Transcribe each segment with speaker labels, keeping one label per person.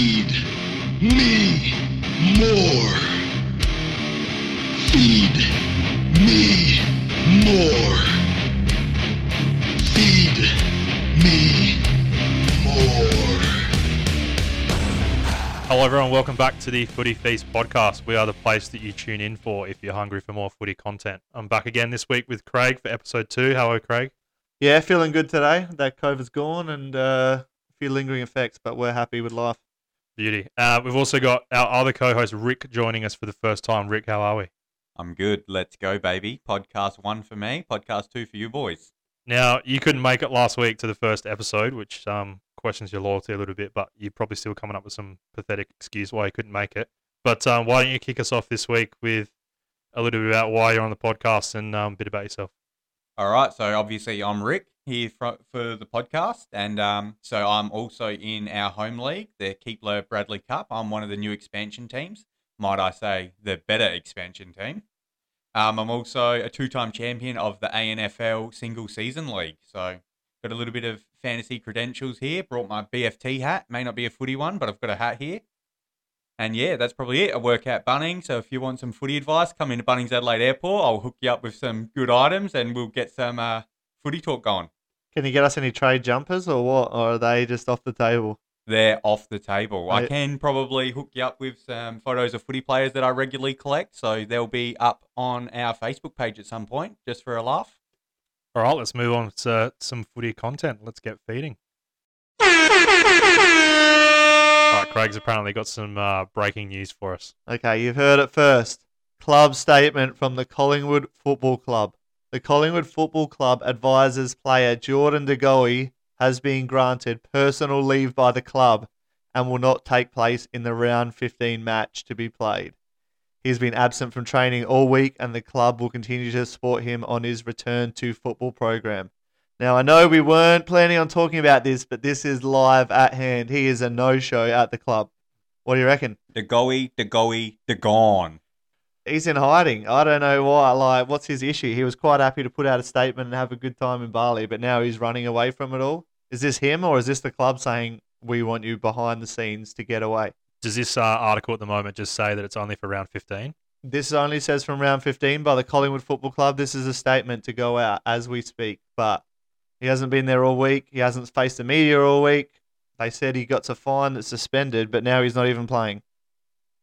Speaker 1: Feed me more. Feed me more. Feed me more.
Speaker 2: Hello, everyone. Welcome back to the Footy Feast podcast. We are the place that you tune in for if you're hungry for more footy content. I'm back again this week with Craig for episode two. Hello, Craig.
Speaker 3: Yeah, feeling good today. That COVID's gone and uh, a few lingering effects, but we're happy with life.
Speaker 2: Beauty. Uh, we've also got our other co host, Rick, joining us for the first time. Rick, how are we?
Speaker 4: I'm good. Let's go, baby. Podcast one for me, podcast two for you boys.
Speaker 2: Now, you couldn't make it last week to the first episode, which um, questions your loyalty a little bit, but you're probably still coming up with some pathetic excuse why you couldn't make it. But um, why don't you kick us off this week with a little bit about why you're on the podcast and um, a bit about yourself?
Speaker 4: All right. So, obviously, I'm Rick here for, for the podcast. And um, so, I'm also in our home league, the Keepler Bradley Cup. I'm one of the new expansion teams. Might I say, the better expansion team. Um, I'm also a two time champion of the ANFL single season league. So, got a little bit of fantasy credentials here. Brought my BFT hat. May not be a footy one, but I've got a hat here. And yeah, that's probably it. I work at Bunnings, so if you want some footy advice, come into Bunnings Adelaide Airport. I'll hook you up with some good items, and we'll get some uh, footy talk going.
Speaker 3: Can you get us any trade jumpers or what? Or are they just off the table?
Speaker 4: They're off the table. I can probably hook you up with some photos of footy players that I regularly collect, so they'll be up on our Facebook page at some point, just for a laugh.
Speaker 2: All right, let's move on to some footy content. Let's get feeding. All right, Craig's apparently got some uh, breaking news for us.
Speaker 3: Okay, you've heard it first. Club statement from the Collingwood Football Club. The Collingwood Football Club advises player Jordan De Goey has been granted personal leave by the club and will not take place in the round 15 match to be played. He's been absent from training all week and the club will continue to support him on his return to football program. Now, I know we weren't planning on talking about this, but this is live at hand. He is a no show at the club. What do you reckon?
Speaker 4: De Goey, De Goey, De Gone.
Speaker 3: He's in hiding. I don't know why. Like, what's his issue? He was quite happy to put out a statement and have a good time in Bali, but now he's running away from it all. Is this him, or is this the club saying we want you behind the scenes to get away?
Speaker 2: Does this uh, article at the moment just say that it's only for round 15?
Speaker 3: This only says from round 15 by the Collingwood Football Club. This is a statement to go out as we speak, but he hasn't been there all week. He hasn't faced the media all week. They said he got a fine that's suspended, but now he's not even playing.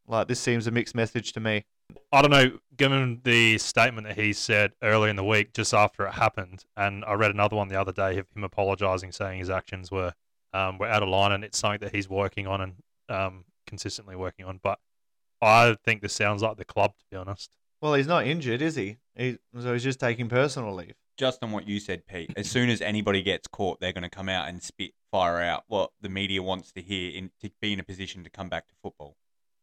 Speaker 3: Like, this seems a mixed message to me.
Speaker 2: I don't know, given the statement that he said earlier in the week, just after it happened, and I read another one the other day of him apologising, saying his actions were um, were out of line, and it's something that he's working on and um, consistently working on. But I think this sounds like the club, to be honest.
Speaker 3: Well, he's not injured, is he? he so he's just taking personal leave.
Speaker 4: just on what you said, Pete, as soon as anybody gets caught, they're going to come out and spit fire out what the media wants to hear in, to be in a position to come back to football.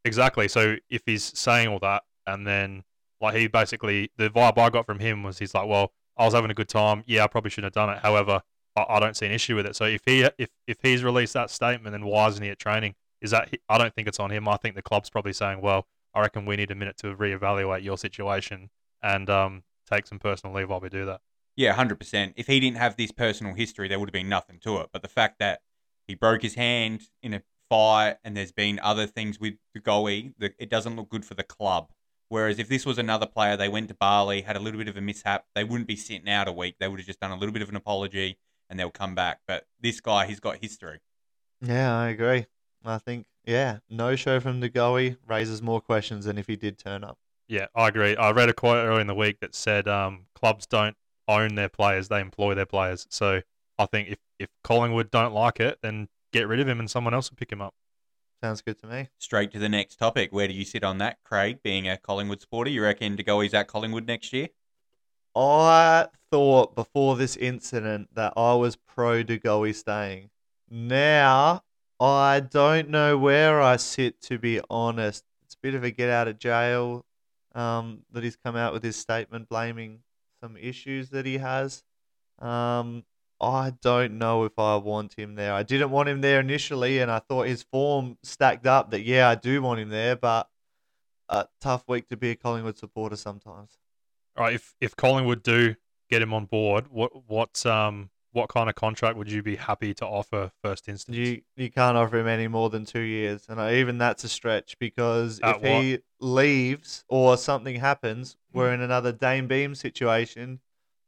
Speaker 2: Exactly. So if he's saying all that, and then like he basically the vibe I got from him was he's like, well, I was having a good time. Yeah, I probably shouldn't have done it. However, I, I don't see an issue with it. So if he if if he's released that statement, then why isn't he at training? Is that I don't think it's on him. I think the club's probably saying, well, I reckon we need a minute to reevaluate your situation and um, take some personal leave while we do that.
Speaker 4: Yeah, hundred percent. If he didn't have this personal history, there would have been nothing to it. But the fact that he broke his hand in a fight, and there's been other things with De Goey, it doesn't look good for the club. Whereas if this was another player, they went to Bali, had a little bit of a mishap, they wouldn't be sitting out a week. They would have just done a little bit of an apology, and they'll come back. But this guy, he's got history.
Speaker 3: Yeah, I agree. I think, yeah, no show from De Goey raises more questions than if he did turn up.
Speaker 2: Yeah, I agree. I read a quote earlier in the week that said um, clubs don't own their players; they employ their players. So I think if if Collingwood don't like it, then get rid of him and someone else will pick him up.
Speaker 3: Sounds good to me.
Speaker 4: Straight to the next topic. Where do you sit on that, Craig? Being a Collingwood supporter, you reckon De Goey's at Collingwood next year?
Speaker 3: I thought before this incident that I was pro De Goey staying. Now, I don't know where I sit, to be honest. It's a bit of a get out of jail um, that he's come out with his statement blaming some issues that he has. Um, I don't know if I want him there. I didn't want him there initially, and I thought his form stacked up that, yeah, I do want him there, but a tough week to be a Collingwood supporter sometimes.
Speaker 2: All right, if if Collingwood do get him on board, what what um what kind of contract would you be happy to offer first instance?
Speaker 3: You you can't offer him any more than two years, and I, even that's a stretch because
Speaker 2: At
Speaker 3: if he leaves or something happens, we're in another Dayne Beams situation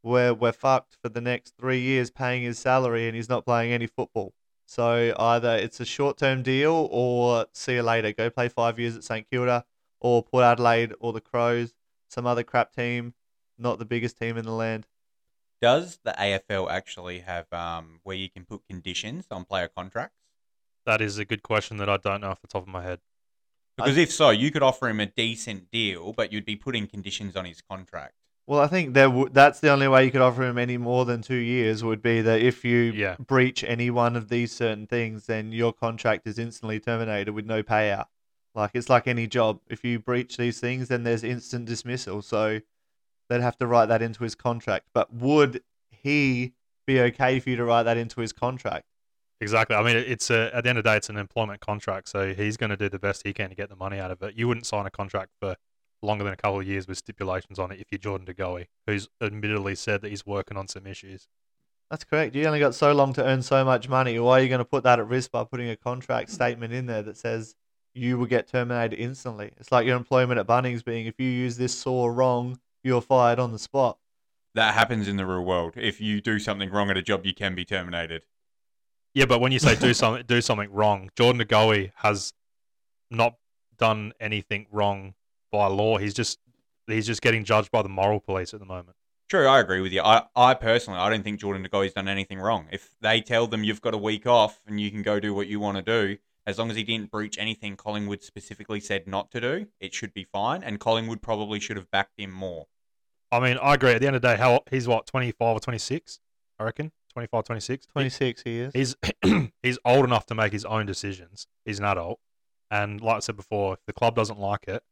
Speaker 3: where we're fucked for the next three years paying his salary and he's not playing any football. So either it's a short term deal or see you later. Go play five years at St Kilda or Port Adelaide or the Crows, some other crap team, not the biggest team in the land.
Speaker 4: Does the AFL actually have um, where you can put conditions on player contracts?
Speaker 2: that is a good question that I don't know off the top of my head.
Speaker 4: Because if so, you could offer him a decent deal, but you'd be putting conditions on his contract.
Speaker 3: Well, I think there w- that's the only way you could offer him any more than two years would be that if you
Speaker 2: Yeah.
Speaker 3: breach any one of these certain things, then your contract is instantly terminated with no payout. Like it's like any job. If you breach these things, then there's instant dismissal. So they'd have to write that into his contract. But would he be okay for you to write that into his contract?
Speaker 2: Exactly. I mean, it's a, at the end of the day, it's an employment contract, so he's going to do the best he can to get the money out of it. You wouldn't sign a contract for longer than a couple of years with stipulations on it if you're Jordan DeGoey, who's admittedly said that he's working on some issues.
Speaker 3: That's correct. You only got so long to earn so much money. Why are you going to put that at risk by putting a contract statement in there that says you will get terminated instantly? It's like your employment at Bunnings being if you use this saw wrong, you're fired on the spot.
Speaker 4: That happens in the real world. If you do something wrong at a job, you can be terminated.
Speaker 2: Yeah, but when you say do something do something wrong, Jordan DeGoey has not done anything wrong by law. He's just he's just getting judged by the moral police at the moment.
Speaker 4: True, I agree with you. I, I personally, I don't think Jordan DeGoey's done anything wrong. If they tell them you've got a week off and you can go do what you want to do, as long as he didn't breach anything Collingwood specifically said not to do, it should be fine. And Collingwood probably should have backed him more.
Speaker 2: I mean, I agree. At the end of the day, how he's what twenty five or twenty six, I reckon 25, 26.
Speaker 3: 26 he is.
Speaker 2: He's he's old enough to make his own decisions. He's an adult, and like I said before, if the club doesn't like it,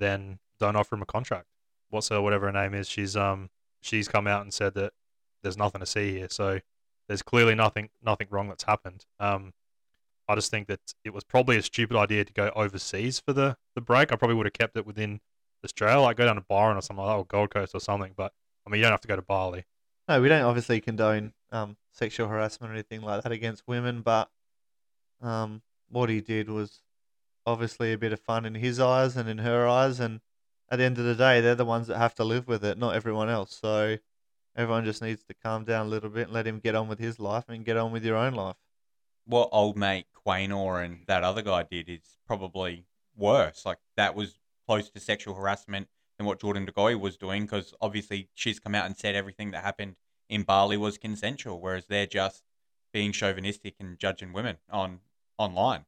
Speaker 2: then don't offer him a contract. What's her whatever her name is? She's um she's come out and said that there's nothing to see here. So there's clearly nothing nothing wrong that's happened. Um, I just think that it was probably a stupid idea to go overseas for the the break. I probably would have kept it within Australia, like go down to Byron or something like that, or Gold Coast or something. But I mean, you don't have to go to Bali.
Speaker 3: No, we don't obviously condone um, sexual harassment or anything like that against women, but um, what he did was obviously a bit of fun in his eyes and in her eyes, and at the end of the day, they're the ones that have to live with it, not everyone else. So everyone just needs to calm down a little bit and let him get on with his life and get on with your own life.
Speaker 4: What old mate Quaynor and that other guy did is probably worse. Like that was close to sexual harassment than what Jordan DeGoey was doing because obviously she's come out and said everything that happened in Bali was consensual, whereas they're just being chauvinistic and judging women on online.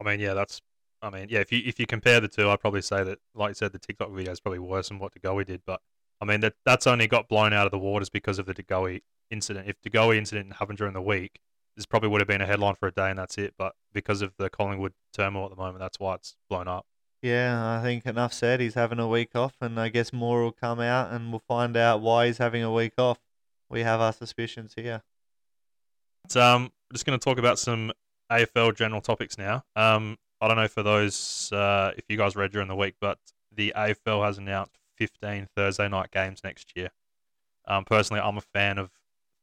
Speaker 2: I mean, yeah, that's. I mean, yeah. If you if you compare the two, I'd probably say that, like you said, the TikTok video is probably worse than what DeGoey did. But I mean, that that's only got blown out of the waters because of the DeGoey incident. If DeGoey incident happened during the week, this probably would have been a headline for a day and that's it. But because of the Collingwood turmoil at the moment, that's why it's blown up.
Speaker 3: Yeah, I think enough said. He's having a week off, and I guess more will come out, and we'll find out why he's having a week off. We have our suspicions here.
Speaker 2: But, um, just going to talk about some AFL general topics now. Um, I don't know for those uh, if you guys read during the week, but the AFL has announced 15 Thursday night games next year. Um, personally, I'm a fan of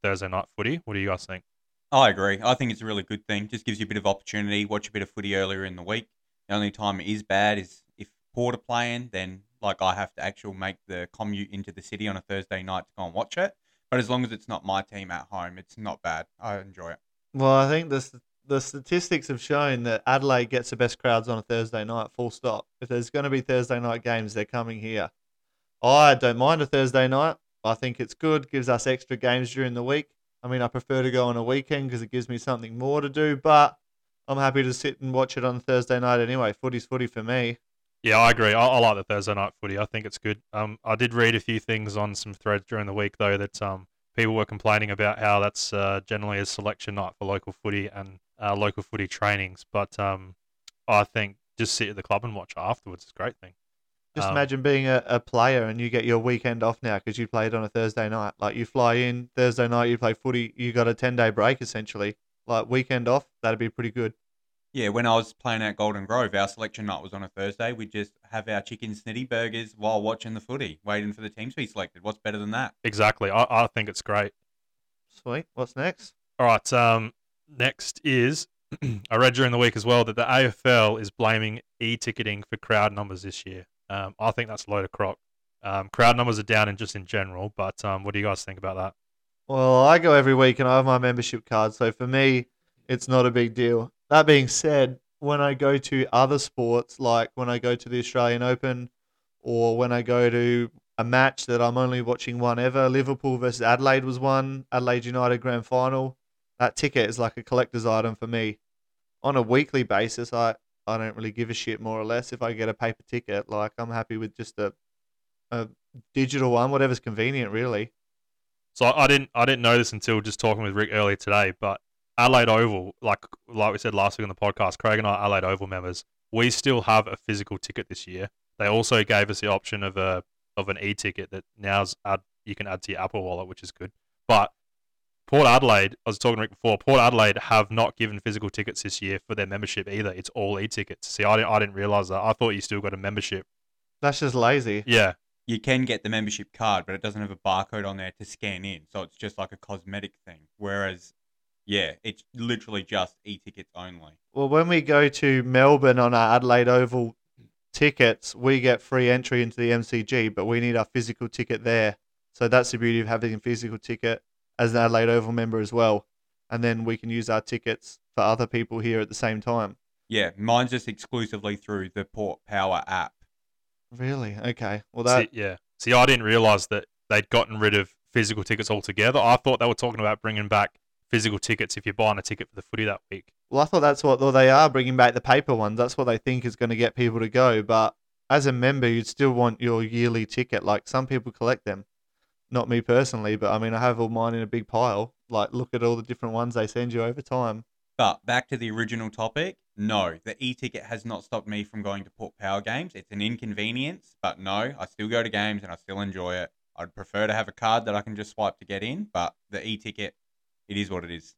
Speaker 2: Thursday night footy. What do you guys think?
Speaker 4: I agree. I think it's a really good thing. Just gives you a bit of opportunity. Watch a bit of footy earlier in the week. The only time it is bad is if Port are playing, then like I have to actually make the commute into the city on a Thursday night to go and watch it. But as long as it's not my team at home, it's not bad. I enjoy it.
Speaker 3: Well, I think the st- the statistics have shown that Adelaide gets the best crowds on a Thursday night. Full stop. If there's going to be Thursday night games, they're coming here. I don't mind a Thursday night. I think it's good. Gives us extra games during the week. I mean, I prefer to go on a weekend because it gives me something more to do. But I'm happy to sit and watch it on Thursday night anyway. Footy's footy for me.
Speaker 2: Yeah, I agree. I, I like the Thursday night footy. I think it's good. Um, I did read a few things on some threads during the week though that um people were complaining about how that's uh, generally a selection night for local footy and uh, local footy trainings. But um, I think just sit at the club and watch afterwards is a great thing.
Speaker 3: Just
Speaker 2: Um,
Speaker 3: imagine being a, a player and you get your weekend off now because you played on a Thursday night. Like you fly in Thursday night, you play footy, you got a 10 day break essentially. Like weekend off, that'd be pretty good.
Speaker 4: Yeah, when I was playing at Golden Grove, our selection night was on a Thursday. We'd just have our chicken snitty burgers while watching the footy, waiting for the teams to be selected. What's better than that?
Speaker 2: Exactly. I, I think it's great.
Speaker 3: Sweet. What's next?
Speaker 2: All right. Um, next is I read during the week as well that the AFL is blaming e-ticketing for crowd numbers this year. Um, I think that's a load of crock. Um, crowd numbers are down in just in general, but um, what do you guys think about that?
Speaker 3: Well, I go every week and I have my membership card, so for me, it's not a big deal. That being said, when I go to other sports, like when I go to the Australian Open or when I go to a match that I'm only watching one ever, Liverpool versus Adelaide was one, Adelaide United Grand Final, that ticket is like a collector's item for me. On a weekly basis, I, I don't really give a shit more or less if I get a paper ticket. Like, I'm happy with just a, a digital one, whatever's convenient, really.
Speaker 2: So I didn't I didn't know this until just talking with Rick earlier today, but Adelaide Oval, like like we said last week on the podcast, Craig and I are Adelaide Oval members. We still have a physical ticket this year. They also gave us the option of a of an e-ticket that now's add you can add to your Apple Wallet, which is good. But Port Adelaide, I was talking to Rick before. Port Adelaide have not given physical tickets this year for their membership either. It's all e-tickets. See, I didn't I didn't realize that. I thought you still got a membership.
Speaker 3: That's just lazy.
Speaker 2: Yeah,
Speaker 4: You can get the membership card, but it doesn't have a barcode on there to scan in, so it's just like a cosmetic thing. Whereas, yeah, it's literally just e-tickets only.
Speaker 3: Well, when we go to Melbourne on our Adelaide Oval tickets, we get free entry into the MCG, but we need our physical ticket there. So that's the beauty of having a physical ticket as an Adelaide Oval member as well. And then we can use our tickets for other people here at the same time.
Speaker 4: Yeah, mine's just exclusively through the Port Power app.
Speaker 3: Really? Okay. Well, that
Speaker 2: See, yeah. See, I didn't realize that they'd gotten rid of physical tickets altogether. I thought they were talking about bringing back physical tickets if you're buying a ticket for the footy that week.
Speaker 3: Well, I thought that's what well, they are bringing back the paper ones. That's what they think is going to get people to go. But as a member, you'd still want your yearly ticket. Like some people collect them, not me personally, but I mean, I have all mine in a big pile. Like, look at all the different ones they send you over time.
Speaker 4: But back to the original topic, no, the e-ticket has not stopped me from going to Port Power games. It's an inconvenience, but no, I still go to games and I still enjoy it. I'd prefer to have a card that I can just swipe to get in, but the e-ticket, it is what it is.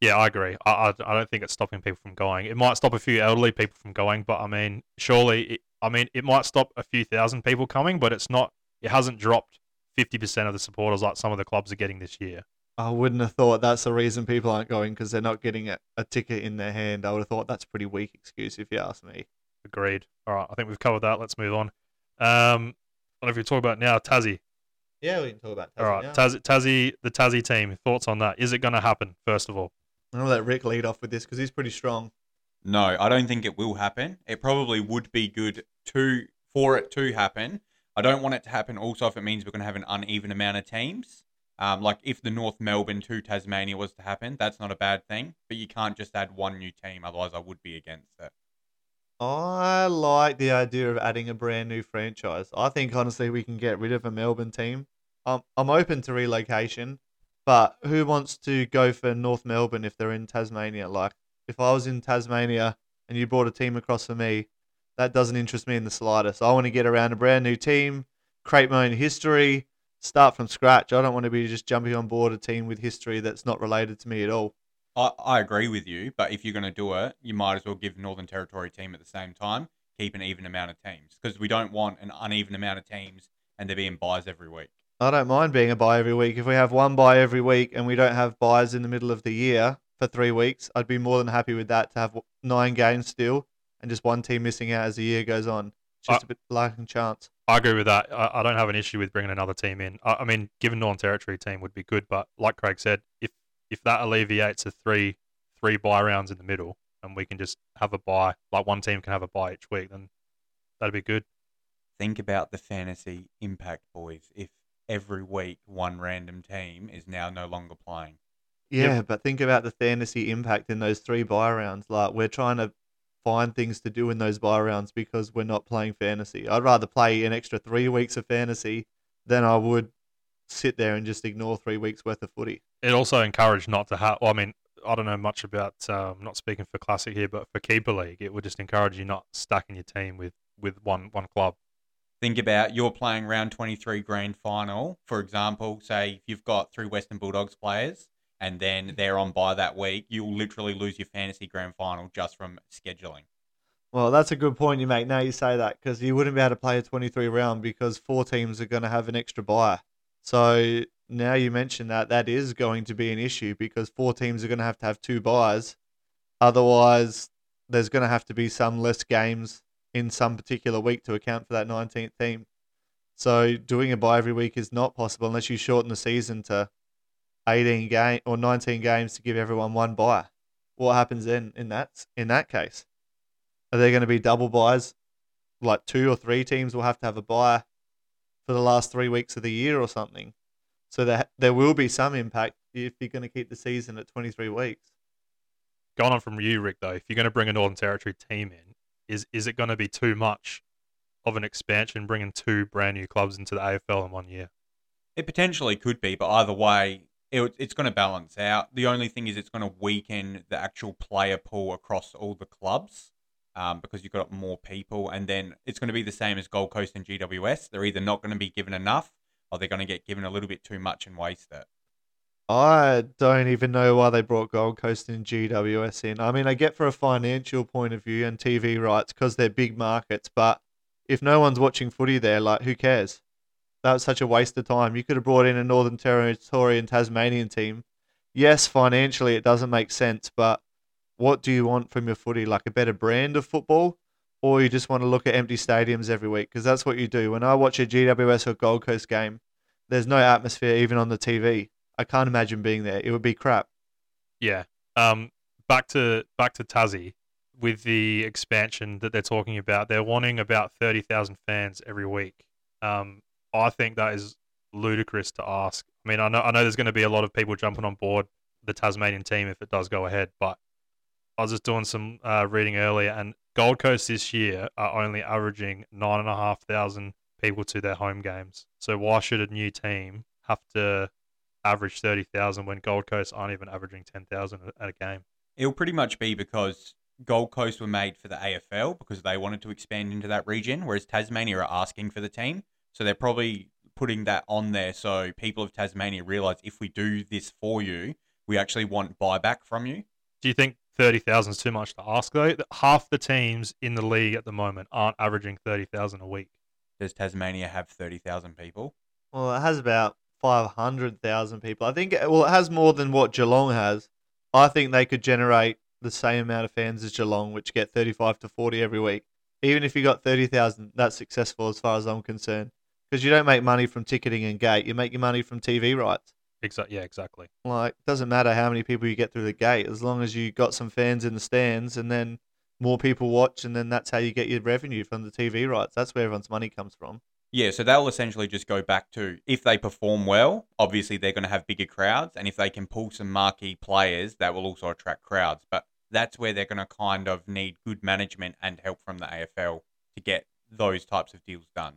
Speaker 2: Yeah, I agree. I, I, I don't think it's stopping people from going. It might stop a few elderly people from going, but I mean, surely, it, I mean, it might stop a few thousand people coming, but it's not. It hasn't dropped fifty percent of the supporters like some of the clubs are getting this year.
Speaker 3: I wouldn't have thought that's the reason people aren't going because they're not getting a, a ticket in their hand. I would have thought that's a pretty weak excuse if you ask me.
Speaker 2: Agreed. All right, I think we've covered that. Let's move on. Um, I don't know if you talk about now Tassie.
Speaker 3: Yeah, we can talk about
Speaker 2: All right, Tassie, Tassie, the Tassie team. Thoughts on that? Is it going to happen? First of all,
Speaker 3: I'm gonna let Rick lead off with this because he's pretty strong.
Speaker 4: No, I don't think it will happen. It probably would be good to for it to happen. I don't want it to happen also if it means we're going to have an uneven amount of teams. Um, like if the North Melbourne to Tasmania was to happen, that's not a bad thing. But you can't just add one new team, otherwise I would be against it.
Speaker 3: I like the idea of adding a brand new franchise. I think honestly we can get rid of a Melbourne team. I'm I'm open to relocation, but who wants to go for North Melbourne if they're in Tasmania? Like if I was in Tasmania and you brought a team across for me, that doesn't interest me in the slightest. I want to get around a brand new team, create my own history, start from scratch. I don't want to be just jumping on board a team with history that's not related to me at all.
Speaker 4: I, I agree with you, but if you're going to do it, you might as well give Northern Territory team at the same time, keep an even amount of teams because we don't want an uneven amount of teams and there being buys every week.
Speaker 3: I don't mind being a buy every week. If we have one buy every week and we don't have buys in the middle of the year for three weeks, I'd be more than happy with that to have nine games still and just one team missing out as the year goes on. It's just
Speaker 2: Uh,
Speaker 3: a bit lacking chance.
Speaker 2: I agree with that. I, I don't have an issue with bringing another team in. I, I mean, given Northern Territory team would be good, but like Craig said, if if that alleviates the three three buy rounds in the middle, and we can just have a buy, like one team can have a buy each week, then that'd be good.
Speaker 4: Think about the fantasy impact, boys. If every week one random team is now no longer playing.
Speaker 3: Yeah, but think about the fantasy impact in those three buy rounds. Like we're trying to find things to do in those buy rounds because we're not playing fantasy. I'd rather play an extra three weeks of fantasy than I would sit there and just ignore three weeks worth of footy.
Speaker 2: It also encouraged not to have. Well, I mean, I don't know much about. Um, not speaking for classic here, but for keeper league, it would just encourage you not stacking your team with with one one club.
Speaker 4: Think about you're playing round 23 grand final, for example, say if you've got three Western Bulldogs players and then they're on by that week, you'll literally lose your fantasy grand final just from scheduling.
Speaker 3: Well, that's a good point you make. Now you say that because you wouldn't be able to play a 23 round because four teams are going to have an extra buy. So now you mention that, that is going to be an issue because four teams are going to have to have two buys. Otherwise, there's going to have to be some less games in some particular week to account for that 19th team. So doing a buy every week is not possible unless you shorten the season to 18 game or 19 games to give everyone one buy. What happens then in that in that case? Are there going to be double buys? Like two or three teams will have to have a buy for the last three weeks of the year or something. So that there will be some impact if you're going to keep the season at 23 weeks.
Speaker 2: Going on from you, Rick, though, if you're going to bring a Northern Territory team in, is is it going to be too much of an expansion bringing two brand new clubs into the AFL in one year?
Speaker 4: It potentially could be, but either way, it, it's going to balance out. The only thing is, it's going to weaken the actual player pool across all the clubs um, because you've got more people, and then it's going to be the same as Gold Coast and GWS. They're either not going to be given enough, or they're going to get given a little bit too much and waste it.
Speaker 3: I don't even know why they brought Gold Coast and GWS in. I mean, I get for a financial point of view and TV rights because they're big markets, but if no one's watching footy there, like, who cares? That was such a waste of time. You could have brought in a Northern Territory and Tasmanian team. Yes, financially it doesn't make sense, but what do you want from your footy? Like a better brand of football? Or you just want to look at empty stadiums every week? Because that's what you do. When I watch a GWS or Gold Coast game, there's no atmosphere even on the TV. I can't imagine being there. It would be crap.
Speaker 2: Yeah. Um. Back to back to Tassie with the expansion that they're talking about. They're wanting about thirty thousand fans every week. Um. I think that is ludicrous to ask. I mean, I know I know there's going to be a lot of people jumping on board the Tasmanian team if it does go ahead, but I was just doing some uh, reading earlier, and Gold Coast this year are only averaging nine and a half thousand people to their home games. So why should a new team have to average thirty thousand when Gold Coast aren't even averaging ten thousand at a game?
Speaker 4: It'll pretty much be because Gold Coast were made for the AFL because they wanted to expand into that region, whereas Tasmania are asking for the team. So they're probably putting that on there so people of Tasmania realize if we do this for you, we actually want buyback from you.
Speaker 2: Do you think thirty thousand is too much to ask though? Half the teams in the league at the moment aren't averaging thirty thousand a week.
Speaker 4: Does Tasmania have 30,000 people?
Speaker 3: Well, it has about 500,000 people. I think, well, it has more than what Geelong has. I think they could generate the same amount of fans as Geelong, which get 35 to 40 every week. Even if you got 30,000, that's successful as far as I'm concerned. Because you don't make money from ticketing and gate, you make your money from TV rights.
Speaker 2: Exactly. Yeah, exactly.
Speaker 3: Like, it doesn't matter how many people you get through the gate, as long as you got some fans in the stands and then more people watch, and then that's how you get your revenue from the TV rights. That's where everyone's money comes from.
Speaker 4: Yeah, so they'll essentially just go back to if they perform well, obviously they're going to have bigger crowds, and if they can pull some marquee players, that will also attract crowds. But that's where they're going to kind of need good management and help from the AFL to get those types of deals done.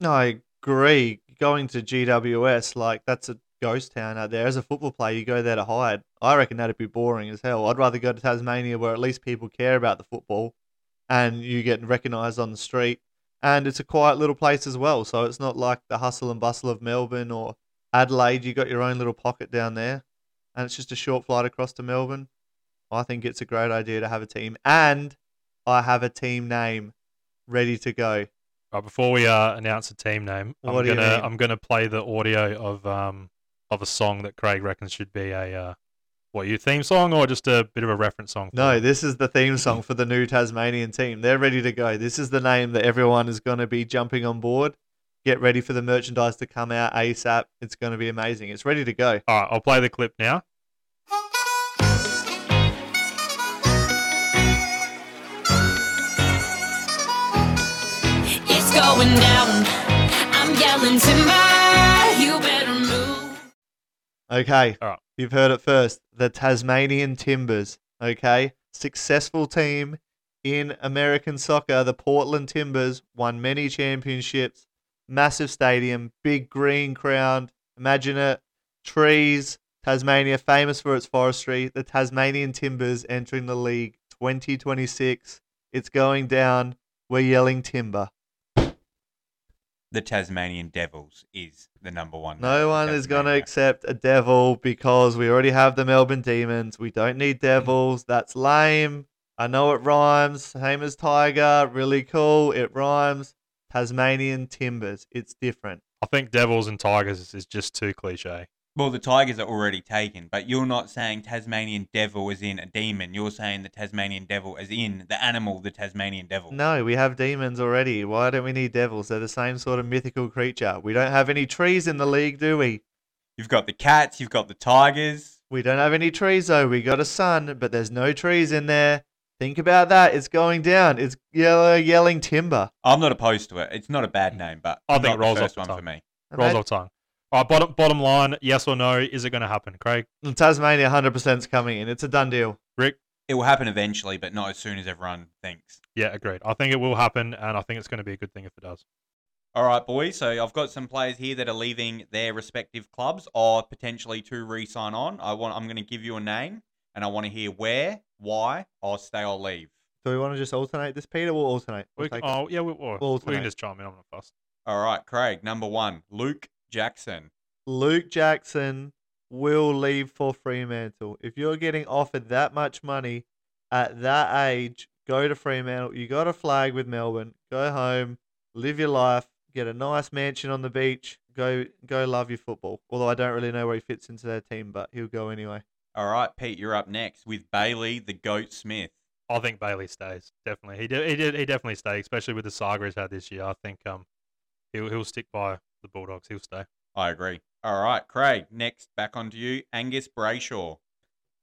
Speaker 3: No, I agree. Going to GWS, like, that's a ghost town out there. As a football player, you go there to hide. I reckon that'd be boring as hell. I'd rather go to Tasmania where at least people care about the football and you get recognised on the street. And it's a quiet little place as well. So it's not like the hustle and bustle of Melbourne or Adelaide. You got your own little pocket down there. And it's just a short flight across to Melbourne. I think it's a great idea to have a team. And I have a team name ready to go.
Speaker 2: Right, before we uh, announce a team name,
Speaker 3: What
Speaker 2: I'm gonna? I'm gonna play the audio of um of a song that Craig reckons should be a uh, what your theme song or just a bit of a reference song. for
Speaker 3: No,
Speaker 2: it?
Speaker 3: this is the theme song for the new Tasmanian team. They're ready to go. This is the name that everyone is going to be jumping on board. Get ready for the merchandise to come out ASAP. It's going to be amazing. It's ready to go.
Speaker 2: All right, I'll play the clip now.
Speaker 5: Going down. I'm yelling timber. You better move.
Speaker 3: Okay.
Speaker 2: All right.
Speaker 3: You've heard it first. The Tasmanian Timbers. Okay. Successful team in American soccer. The Portland Timbers won many championships. Massive stadium, big green crown. Imagine it. Trees. Tasmania, famous for its forestry. The Tasmanian Timbers entering the league 2026. It's going down. We're yelling timber.
Speaker 4: The Tasmanian Devils is the number one.
Speaker 3: No one
Speaker 4: in
Speaker 3: is going to accept a devil because we already have the Melbourne Demons. We don't need devils. That's lame. I know it rhymes. Same as Tiger. Really cool. It rhymes. Tasmanian Timbers. It's different.
Speaker 2: I think Devils and Tigers is just too cliche.
Speaker 4: Well, the Tigers are already taken, but you're not saying Tasmanian Devil as in a demon. You're saying the Tasmanian Devil is in the animal, the Tasmanian Devil.
Speaker 3: No, we have demons already. Why don't we need devils? They're the same sort of mythical creature. We don't have any trees in the league, do we?
Speaker 4: You've got the cats, you've got the tigers.
Speaker 3: We don't have any trees though. We got a sun, but there's no trees in there. Think about that. It's going down. It's yellow, yelling timber.
Speaker 4: I'm not opposed to it. It's not a bad name, but
Speaker 2: I think
Speaker 4: not
Speaker 2: it rolls
Speaker 4: the
Speaker 2: off the
Speaker 4: one
Speaker 2: tongue.
Speaker 4: for me.
Speaker 2: Rolls
Speaker 3: Imagine-
Speaker 2: off tongue. All right, bottom bottom line, yes or no? Is it going to happen, Craig?
Speaker 3: Tasmania 100% is coming in. It's a done deal.
Speaker 2: Rick?
Speaker 4: It will happen eventually, but not as soon as everyone thinks.
Speaker 2: Yeah, agreed. I think it will happen, and I think it's going to be a good thing if it does.
Speaker 4: All right, boys. So I've got some players here that are leaving their respective clubs or potentially to re-sign on. I want. I'm going to give you a name, and I want to hear where, why, or stay or leave.
Speaker 3: Do we want to just alternate this, Peter? We'll alternate. We'll
Speaker 2: We can,
Speaker 3: take oh, it.
Speaker 2: oh yeah, we, or,
Speaker 3: We'll
Speaker 2: we can just chime in. I'm not fussed.
Speaker 4: All right, Craig. Number one, Luke Jackson.
Speaker 3: Luke Jackson will leave for Fremantle. If you're getting offered that much money at that age, go to Fremantle. You got a flag with Melbourne. Go home, live your life, get a nice mansion on the beach. Go, go love your football. Although I don't really know where he fits into their team, but he'll go anyway.
Speaker 4: All right, Pete. You're up next with Bailey the Goat Smith.
Speaker 2: I think Bailey stays definitely. He did. He did. He definitely stay, especially with the saga he's had this year. I think um, he'll he'll stick by the Bulldogs. He'll stay.
Speaker 4: I agree. All right, Craig. Next, back onto you, Angus Brayshaw.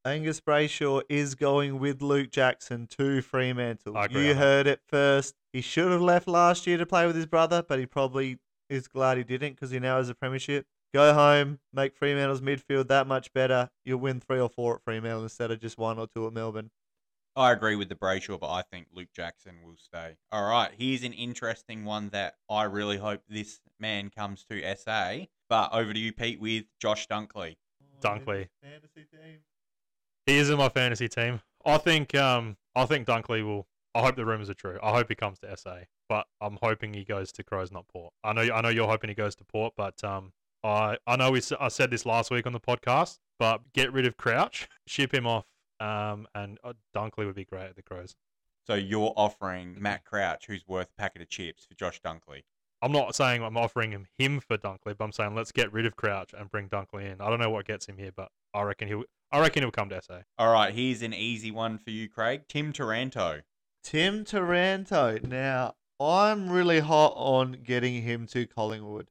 Speaker 3: Angus Brayshaw is going with Luke Jackson to Fremantle.
Speaker 2: I agree
Speaker 3: you
Speaker 2: on
Speaker 3: heard it first. He should have left last year to play with his brother, but he probably is glad he didn't because he now has a premiership. Go home, make Fremantle's midfield that much better. You'll win three or four at Fremantle instead of just one or two at Melbourne.
Speaker 4: I agree with the Brayshaw, but I think Luke Jackson will stay. All right, here's an interesting one that I really hope this man comes to SA. But over to you, Pete, with Josh Dunkley.
Speaker 2: Dunkley.
Speaker 3: Fantasy team.
Speaker 2: He is in my fantasy team. I think um, I think Dunkley will. I hope the rumors are true. I hope he comes to SA, but I'm hoping he goes to Crows, not Port. I know. I know you're hoping he goes to Port, but um, I I know we s- I said this last week on the podcast, but get rid of Crouch, ship him off, um, and uh, Dunkley would be great at the Crows.
Speaker 4: So you're offering Matt Crouch, who's worth a packet of chips, for Josh Dunkley.
Speaker 2: I'm not saying I'm offering him him for Dunkley, but I'm saying let's get rid of Crouch and bring Dunkley in. I don't know what gets him here, but I reckon he'll. I reckon he'll come to SA.
Speaker 4: All right, here's an easy one for you, Craig. Tim Taranto.
Speaker 3: Tim Taranto. Now, I'm really hot on getting him to Collingwood.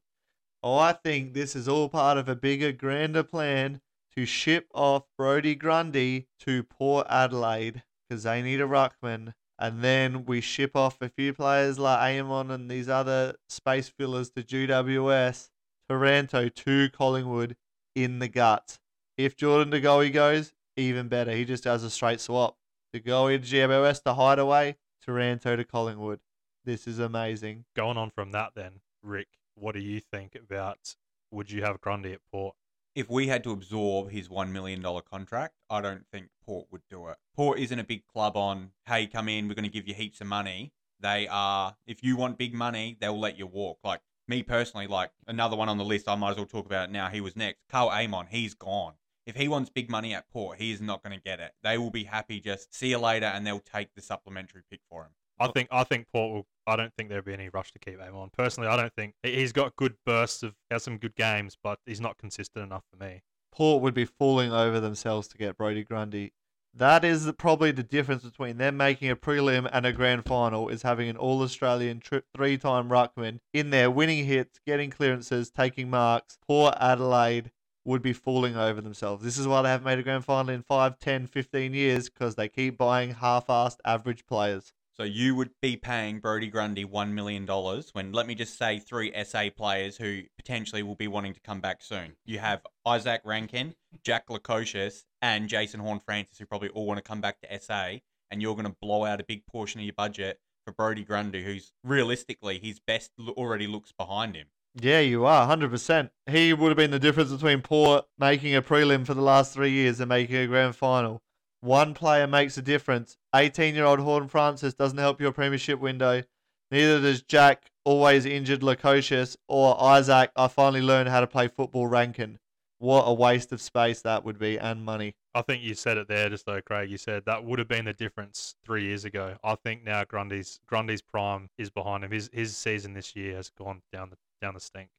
Speaker 3: Oh, I think this is all part of a bigger, grander plan to ship off Brodie Grundy to Port Adelaide because they need a ruckman. And then we ship off a few players like Amon and these other space fillers to GWS. Taranto to Collingwood in the gut. If Jordan DeGoey goes, even better. He just does a straight swap. DeGoey to GWS to Hideaway, Taranto to Collingwood. This is amazing.
Speaker 2: Going on from that, then Rick, what do you think about? Would you have Grundy at Port?
Speaker 4: If we had to absorb his $1 million contract, I don't think Port would do it. Port isn't a big club on, hey, come in, we're going to give you heaps of money. They are, if you want big money, they'll let you walk. Like me personally, like another one on the list, I might as well talk about it now. He was next. Karl Amon, he's gone. If he wants big money at Port, he is not going to get it. They will be happy just see you later and they'll take the supplementary pick for him.
Speaker 2: I think I think Port will. I don't think there'll be any rush to keep him on. Personally, I don't think he- he's got good bursts of has some good games, but he's not consistent enough for me.
Speaker 3: Port would be falling over themselves to get Brodie Grundy. That is probably the difference between them making a prelim and a grand final is having an all Australian tri- three time ruckman in there, winning hits, getting clearances, taking marks. Port Adelaide would be falling over themselves. This is why they haven't made a grand final in 5, 10, 15 years because they keep buying half assed average players.
Speaker 4: So you would be paying Brodie Grundy $1 million when, let me just say, three SA players who potentially will be wanting to come back soon. You have Izak Rankine, Jack Lukosius, and Jason Horne-Francis, who probably all want to come back to SA, and you're going to blow out a big portion of your budget for Brodie Grundy, who's realistically his best already looks behind him.
Speaker 3: Yeah, you are, 100%. He would have been the difference between Port making a prelim for the last three years and making a grand final. One player makes a difference. 18 year old Horne-Francis doesn't help your premiership window. Neither does Jack, always injured Lukosius, or Izak, I finally learned how to play football Rankine. What a waste of space that would be and money.
Speaker 2: I think you said it there, just though, Craig. You said that would have been the difference three years ago. I think now Grundy's Grundy's prime is behind him. His his season this year has gone down the down the stink.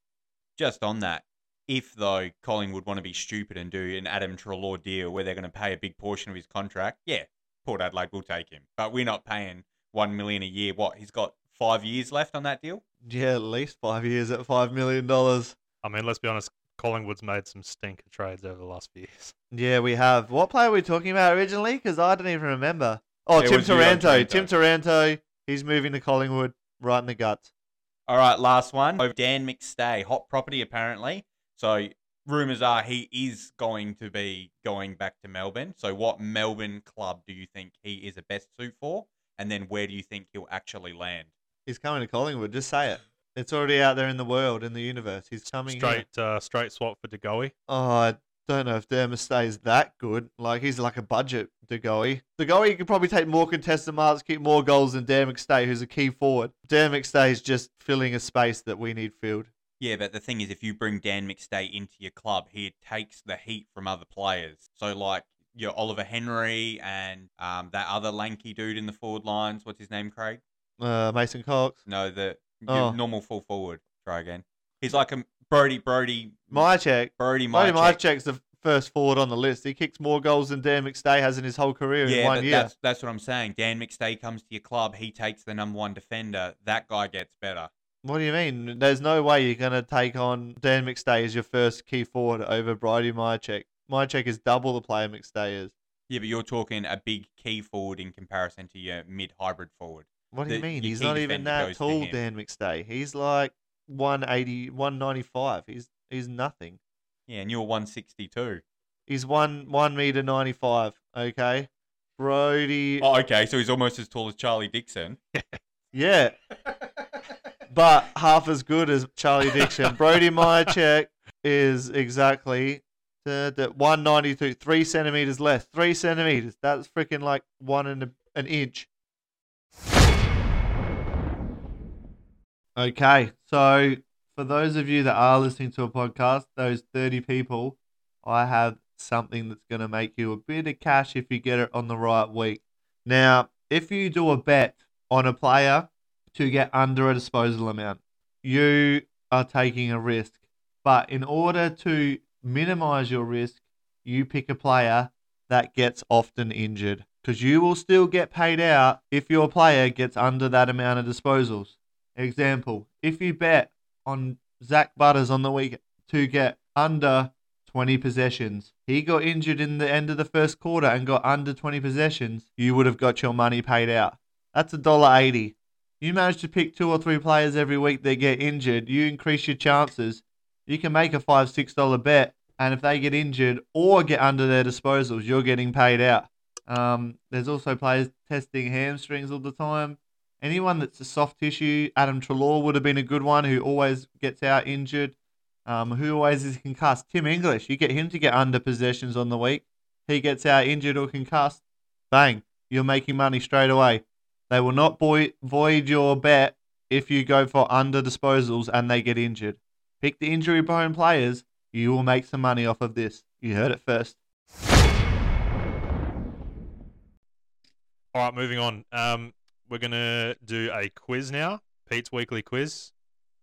Speaker 4: just on that, if though Collingwood want to be stupid and do an Adam Treloar deal where they're going to pay a big portion of his contract, yeah, Port Adelaide will take him. But we're not paying one million a year. What he's got five years left on that deal.
Speaker 3: Yeah, at least five years at five million dollars.
Speaker 2: I mean, let's be honest. Collingwood's made some stinker trades over the last few years.
Speaker 3: Yeah, we have. What player were we talking about originally? Because I don't even remember. Oh,
Speaker 4: It
Speaker 3: Tim
Speaker 4: was
Speaker 3: Taranto.
Speaker 4: Taranto.
Speaker 3: Tim Taranto. He's moving to Collingwood right in the guts.
Speaker 4: All right, last one. Over Dan McStay, hot property apparently. So rumors are he is going to be going back to Melbourne. So what Melbourne club do you think he is a best suit for? And then where do you think he'll actually land?
Speaker 3: He's coming to Collingwood. Just say it. It's already out there in the world, in the universe. He's coming here.
Speaker 2: Straight, uh, straight swap for De Goey.
Speaker 3: Oh, I don't know if Dermot is that good. Like he's like a budget De Goey. Degoe could probably take more contested marks, keep more goals than Dan McStay, who's a key forward. Dan McStay is just filling a space that we need filled.
Speaker 4: Yeah, but the thing is, if you bring Dan McStay into your club, he takes the heat from other players. So, like your Oliver Henry and um, that other lanky dude in the forward lines. What's his name, Craig?
Speaker 3: Uh, Mason Cox,
Speaker 4: No, the
Speaker 3: Oh.
Speaker 4: normal full forward. Try again. He's like a Brody, Brody,
Speaker 3: Mihocek.
Speaker 4: Brody,
Speaker 3: Marty
Speaker 4: Mihocek.
Speaker 3: Mihocek's the first forward on the list. He kicks more goals than Dan McStay has in his whole career in one year.
Speaker 4: that's that's what I'm saying. Dan McStay comes to your club. He takes the number one defender. That guy gets better.
Speaker 3: What do you mean? There's no way you're going to take on Dan McStay as your first key forward over Brody Mihocek. Mihocek is double the player McStay is.
Speaker 4: Yeah, but you're talking a big key forward in comparison to your mid hybrid forward.
Speaker 3: What do you
Speaker 4: The-
Speaker 3: mean? He's not even that tall. Dan McStay. He's like 180, 195. He's he's nothing.
Speaker 4: Yeah, and you're 162.
Speaker 3: He's one one meter 95. Okay, Brody.
Speaker 4: Oh, okay. So he's almost as tall as Charlie Dixon.
Speaker 3: Yeah, but half as good as Charlie Dixon. Brody Mihocek is exactly the 192, three centimeters less. Three centimeters. That's freaking like one and a, an inch. Okay, so for those of you that are listening to a podcast, those 30 people, I have something that's going to make you a bit of cash if you get it on the right week. Now, if you do a bet on a player to get under a disposal amount, you are taking a risk. But in order to minimize your risk, you pick a player that gets often injured because you will still get paid out if your player gets under that amount of disposals. Example, if you bet on Zak Butters on the week to get under 20 possessions, he got injured in the end of the first quarter and got under 20 possessions, you would have got your money paid out. That's a dollar eighty. You manage to pick two or three players every week that get injured, you increase your chances. You can make a five, six dollar bet, and if they get injured or get under their disposals, you're getting paid out. Um, there's also players testing hamstrings all the time. Anyone that's a soft tissue, Adam Treloar would have been a good one who always gets out injured. Um, who always is concussed? Tim English. You get him to get under possessions on the week. He gets out injured or concussed. Bang. You're making money straight away. They will not boi- void your bet if you go for under disposals and they get injured. Pick the injury prone players. You will make some money off of this. You heard it first.
Speaker 2: All right, moving on. Um, we're gonna do a quiz now. Pete's weekly quiz.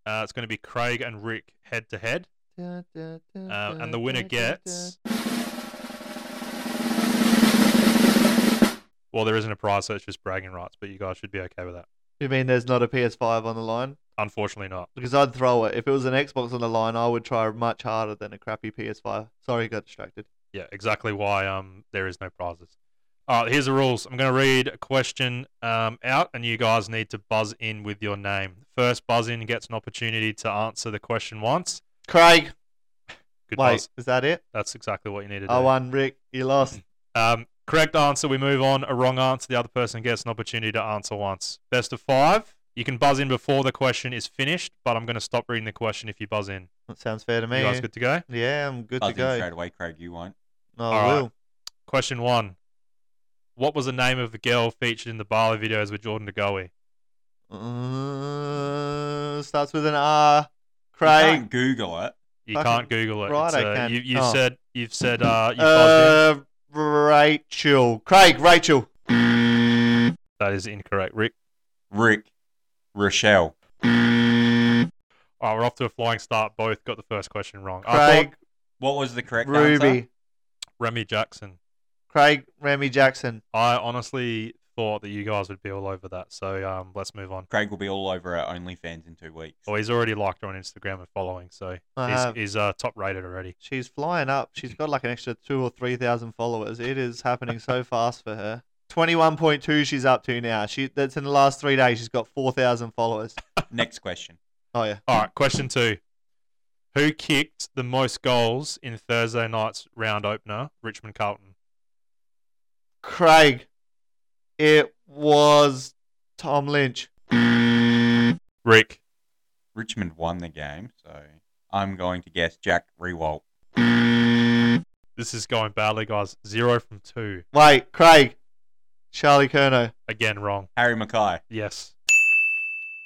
Speaker 2: Uh, it's going to be Craig and Rick head to head, and the winner gets. Well, there isn't a prize, so it's just bragging rights. But you guys should be okay with that.
Speaker 3: You mean there's not a PS5 on the line?
Speaker 2: Unfortunately, not.
Speaker 3: Because I'd throw it. If it was an Xbox on the line, I would try much harder than a crappy PS5. Sorry, got distracted.
Speaker 2: Yeah, exactly why um there is no prizes. All right, here's the rules. I'm going to read a question um, out, and you guys need to buzz in with your name. First buzz in gets an opportunity to answer the question once.
Speaker 3: Craig.
Speaker 2: Good
Speaker 3: Wait,
Speaker 2: buzz.
Speaker 3: is that it?
Speaker 2: That's exactly what you need to do.
Speaker 3: I won, Rick. You lost.
Speaker 2: Um, correct answer, we move on. A wrong answer, the other person gets an opportunity to answer once. Best of five. You can buzz in before the question is finished, but I'm going to stop reading the question if you buzz in.
Speaker 3: That sounds fair to me.
Speaker 2: You guys good to go?
Speaker 3: Yeah, I'm good
Speaker 4: Buzz
Speaker 3: to
Speaker 4: in
Speaker 3: go.
Speaker 4: straight away, Craig. You won't.
Speaker 3: No,
Speaker 2: All
Speaker 3: I
Speaker 2: right.
Speaker 3: will.
Speaker 2: Question one. What was the name of the girl featured in the Bali videos with Jordan DeGoey?
Speaker 3: Uh, starts with an R. Craig.
Speaker 4: You
Speaker 3: Craig.
Speaker 4: can't Google it.
Speaker 2: You can't Google it.
Speaker 3: right,
Speaker 2: It's,
Speaker 3: I
Speaker 2: uh,
Speaker 3: can.
Speaker 2: You, you've
Speaker 3: Oh.
Speaker 2: said you've said uh, you buzzed in.
Speaker 3: Rachel. Craig, Rachel.
Speaker 2: That is incorrect, Rick.
Speaker 4: Rick, Rochelle.
Speaker 2: All right, we're off to a flying start. Both got the first question wrong. I thought
Speaker 3: Craig
Speaker 4: What was the correct
Speaker 3: Ruby.
Speaker 4: answer?
Speaker 2: Remy Jackson.
Speaker 3: Craig Remy Jackson.
Speaker 2: I honestly thought that you guys would be all over that. So um, let's move on.
Speaker 4: Craig will be all over our OnlyFans in two weeks.
Speaker 2: Well, he's already liked her on Instagram and following, so
Speaker 3: I
Speaker 2: he's,
Speaker 3: have.
Speaker 2: he's uh, top rated already.
Speaker 3: She's flying up. She's got like an extra two or three thousand followers. It is happening so fast for her. Twenty-one point two. She's up to now. She that's in the last three days. She's got four thousand followers.
Speaker 4: Next question.
Speaker 3: Oh yeah.
Speaker 2: All right, question two. Who kicked the most goals in Thursday night's round opener, Richmond Carlton?
Speaker 3: Craig. It was Tom Lynch.
Speaker 2: Rick.
Speaker 4: Richmond won the game, so I'm going to guess Jack Riewoldt.
Speaker 2: This is going badly, guys. Zero from two.
Speaker 3: Wait, Craig. Charlie Curnow.
Speaker 2: Again, wrong.
Speaker 4: Harry McKay.
Speaker 2: Yes.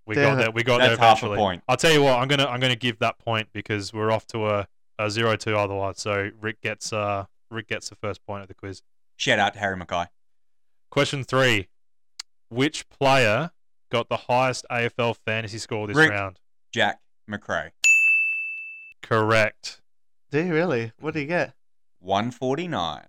Speaker 2: We
Speaker 3: Damn
Speaker 2: got
Speaker 3: it.
Speaker 2: there. We got
Speaker 4: That's
Speaker 2: there
Speaker 4: half a point.
Speaker 2: I'll tell you what. I'm gonna I'm gonna give that point because we're off to a, a zero two otherwise. So Rick gets uh Rick gets the first point of the quiz.
Speaker 4: Shout out to Harry McKay.
Speaker 2: Question three: Which player got the highest AFL fantasy score this
Speaker 4: Rick.
Speaker 2: round?
Speaker 4: Jack Macrae.
Speaker 2: Correct.
Speaker 3: Do you really? What do you get?
Speaker 4: 149.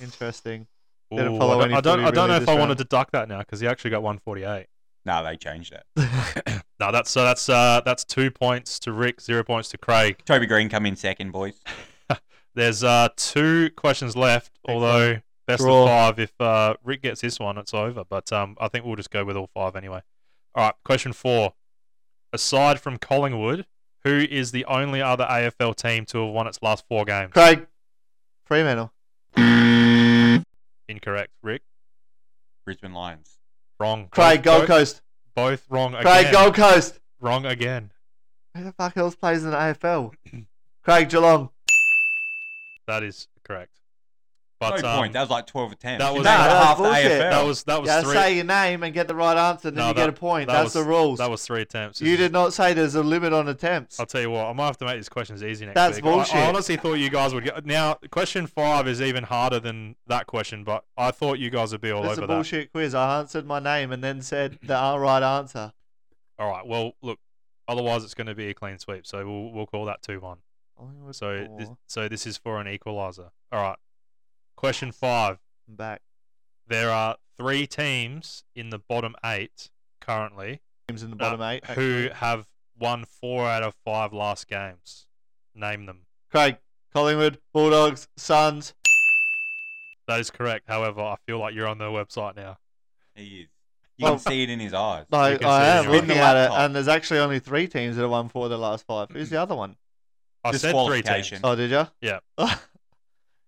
Speaker 3: Interesting.
Speaker 2: Ooh, I don't, I don't, I don't
Speaker 3: really
Speaker 2: know if I
Speaker 3: round.
Speaker 2: want to deduct that now because he actually got 148.
Speaker 4: No, they changed it.
Speaker 2: No, that's so that's uh that's two points to Rick, zero points to Craig.
Speaker 4: Toby Greene come in second, boys.
Speaker 2: There's uh two questions left, although best
Speaker 3: Draw.
Speaker 2: of five. If uh, Rick gets this one, it's over. But um, I think we'll just go with all five anyway. All right, question four. Aside from Collingwood, who is the only other AFL team to have won its last four games?
Speaker 3: Craig. Fremantle.
Speaker 2: Incorrect. Rick,
Speaker 4: Brisbane Lions.
Speaker 2: wrong.
Speaker 3: Craig
Speaker 2: Both-
Speaker 3: Gold Coast.
Speaker 2: Both wrong
Speaker 3: Craig
Speaker 2: again.
Speaker 3: Gold Coast.
Speaker 2: Wrong again.
Speaker 3: Who the fuck else plays in the AFL? Craig Geelong.
Speaker 2: That is correct. But
Speaker 4: no
Speaker 2: um,
Speaker 4: point. That was like 12 attempts.
Speaker 2: that was-
Speaker 4: named
Speaker 2: Nah,
Speaker 3: that's
Speaker 4: half the
Speaker 3: bullshit.
Speaker 4: AFL.
Speaker 2: that was that was
Speaker 3: Yeah,
Speaker 2: three.
Speaker 3: say your name and get the right answer, then
Speaker 2: No,
Speaker 3: you
Speaker 2: that-
Speaker 3: get a point.
Speaker 2: that
Speaker 3: That's the rules.
Speaker 2: That was three attempts.
Speaker 3: you
Speaker 2: This
Speaker 3: did not say there's a limit on attempts.
Speaker 2: I'll tell you what, I might have to make these questions easy next
Speaker 3: That's
Speaker 2: week. I-
Speaker 3: bullshit.
Speaker 2: I, honestly thought you guys would get. Now, question five is even harder than that question, but I thought you guys would be all
Speaker 3: That's
Speaker 2: over
Speaker 3: a
Speaker 2: that.
Speaker 3: bullshit quiz. I answered my name and then said the right answer.
Speaker 2: All right, well, look, otherwise it's going to be a clean sweep, so we'll we'll call that two one. So this, so this is for an equalizer. All right, question five.
Speaker 3: I'm back.
Speaker 2: There are three teams in the bottom eight currently
Speaker 3: Teams in the
Speaker 2: uh,
Speaker 3: bottom eight.
Speaker 2: who
Speaker 3: actually.
Speaker 2: have won four out of five last games. Name them.
Speaker 3: Craig, Collingwood, Bulldogs, Suns.
Speaker 2: That is correct. However, I feel like you're on their website now.
Speaker 4: He is. You
Speaker 3: Well-
Speaker 4: can see it in his eyes.
Speaker 3: I,
Speaker 2: can
Speaker 3: I am looking at it, and there's actually only three teams that have won four of the last five. Who's the other one?
Speaker 2: I said three teams.
Speaker 4: Disqualification.
Speaker 3: Oh, did you?
Speaker 2: Yeah.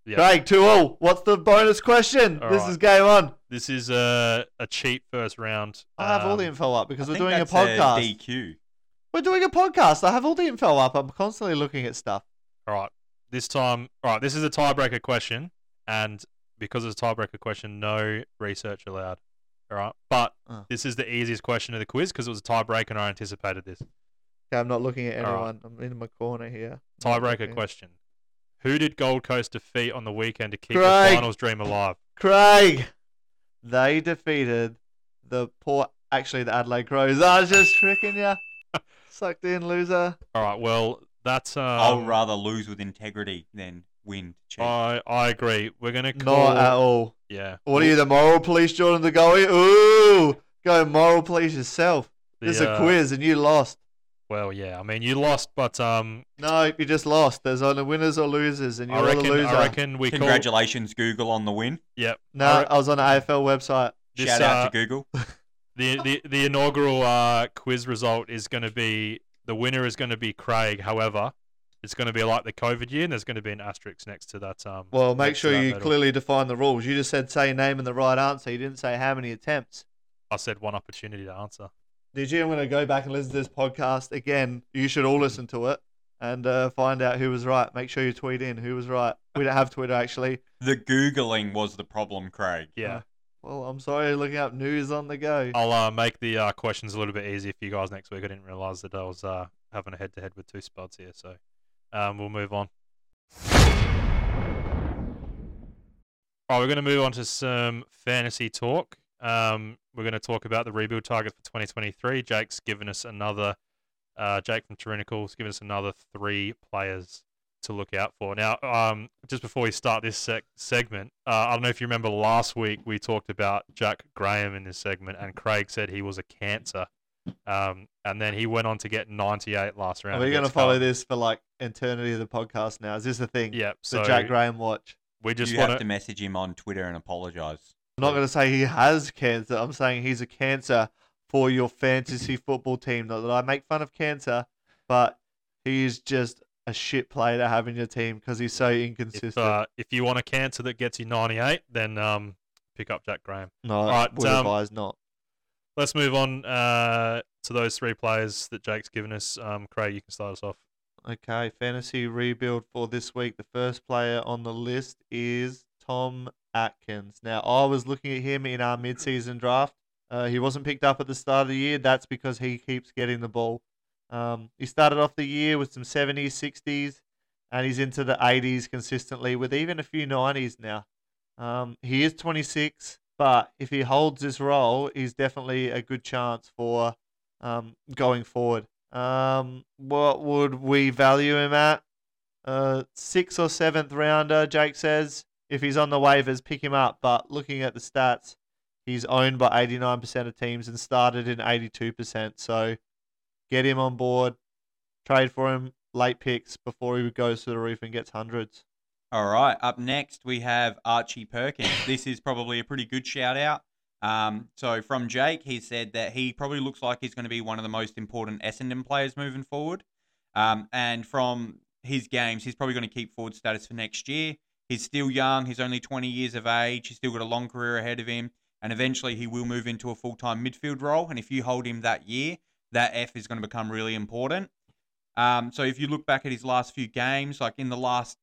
Speaker 2: Yeah.
Speaker 3: Craig, two all. What's the bonus question?
Speaker 2: All
Speaker 3: this
Speaker 2: right.
Speaker 3: is game on.
Speaker 2: This is a a cheap first round.
Speaker 3: I have all the
Speaker 2: Um,
Speaker 3: info up because
Speaker 4: I
Speaker 3: we're
Speaker 4: think
Speaker 3: doing a
Speaker 4: that's
Speaker 3: podcast.
Speaker 4: DQ.
Speaker 3: we're doing a podcast. I have all the info up. I'm constantly looking at stuff.
Speaker 2: All right. This time, all right. This is a tiebreaker question, and because it's a tiebreaker question, no research allowed. All right. But
Speaker 3: Oh.
Speaker 2: this is the easiest question of the quiz because it was a tiebreaker, and I anticipated this.
Speaker 3: Okay, I'm not looking at
Speaker 2: All
Speaker 3: anyone.
Speaker 2: right.
Speaker 3: I'm in my corner here.
Speaker 2: Tiebreaker question: Who did Gold Coast defeat on the weekend to keep
Speaker 3: Craig.
Speaker 2: the finals dream alive?
Speaker 3: Craig. They defeated the poor, actually the Adelaide Crows. I was just tricking you. Sucked in, loser.
Speaker 2: All right. Well, that's um.
Speaker 4: I'll rather lose with integrity than win cheap.
Speaker 2: I I agree. We're gonna call.
Speaker 3: Not at all.
Speaker 2: Yeah.
Speaker 3: What are you, the moral police, Jordan De Goey? Ooh, go moral police yourself.
Speaker 2: The,
Speaker 3: It's a
Speaker 2: uh,
Speaker 3: quiz and you lost.
Speaker 2: Well, yeah. I mean, you lost, but um,
Speaker 3: No, you just lost. There's only winners or losers, and you're
Speaker 2: I reckon
Speaker 3: the loser.
Speaker 2: I reckon we call.
Speaker 4: Congratulations, Google, on the win.
Speaker 2: Yep.
Speaker 3: no,
Speaker 2: I re-
Speaker 3: I was on the AFL website.
Speaker 2: This,
Speaker 4: Shout out
Speaker 2: uh,
Speaker 4: to Google.
Speaker 2: the the the inaugural uh, quiz result is going to be the winner is going to be Craig. However, it's going to be like the COVID year, and there's going to be an asterisk next to that. Um,
Speaker 3: Well, make sure you
Speaker 2: medal.
Speaker 3: clearly define the rules. You just said say your name and the right answer. You didn't say how many attempts.
Speaker 2: I said one opportunity to answer.
Speaker 3: Did you? I'm going to go back and listen to this podcast again. You should all listen to it and uh, find out who was right. Make sure you tweet in who was right. We don't have Twitter actually.
Speaker 4: The Googling was the problem, Craig.
Speaker 2: Yeah,
Speaker 3: Well, I'm sorry, looking up news on the go.
Speaker 2: I'll uh, make the uh, questions a little bit easier for you guys next week. I didn't realize that I was uh, having a head to head with two spots here, so um, we'll move on. All right, we're going to move on to some fantasy talk. Um, we're going to talk about the rebuild target for 2023. Jake's given us another Uh, Jake from Tyrannical's given us another three players to look out for. Now, um, just before we start this seg- segment, uh, I don't know if you remember last week we talked about Jack Graham in this segment, and Craig said he was a cancer. Um, and then he went on to get 98 last round.
Speaker 3: Are we going to follow this for like eternity of the podcast now? Is this the thing?
Speaker 2: Yeah.
Speaker 3: The
Speaker 2: So
Speaker 3: Jack Graham watch.
Speaker 2: we just
Speaker 4: you
Speaker 2: want
Speaker 4: have to message him on Twitter and apologise.
Speaker 3: I'm not going to say he has cancer. I'm saying he's a cancer for your fantasy football team. Not that I make fun of cancer, but he's just a shit player to have in your team because he's so inconsistent.
Speaker 2: If, uh, if you want a cancer that gets you 98, then um, pick up Jack Graham.
Speaker 3: no,
Speaker 2: right,
Speaker 3: would
Speaker 2: um,
Speaker 3: advise not.
Speaker 2: Let's move on uh, to those three players that Jake's given us. Um, Craig, you can start us off.
Speaker 3: Okay, fantasy rebuild for this week. The first player on the list is Tom Atkins. Now, I was looking at him in our mid-season draft. Uh, he wasn't picked up at the start of the year. That's because he keeps getting the ball. Um, he started off the year with some 70s, 60s, and he's into the 80s consistently with even a few 90s now. Um, he is 26, but if he holds this role, he's definitely a good chance for um, going forward. Um, what would we value him at? Uh, sixth or seventh rounder, Jake says. If he's on the waivers, pick him up. But looking at the stats, he's owned by 89% of teams and started in 82%. So get him on board, trade for him, late picks before he goes to the roof and gets hundreds.
Speaker 4: All right. Up next, we have Archie Perkins. this is probably a pretty good shout out. Um, so from Jake, he said that he probably looks like he's going to be one of the most important Essendon players moving forward. Um, and from his games, he's probably going to keep forward status for next year. He's still young. He's only 20 years of age. He's still got a long career ahead of him. And eventually, he will move into a full time midfield role. And if you hold him that year, that F is going to become really important. Um, so if you look back at his last few games, like in the last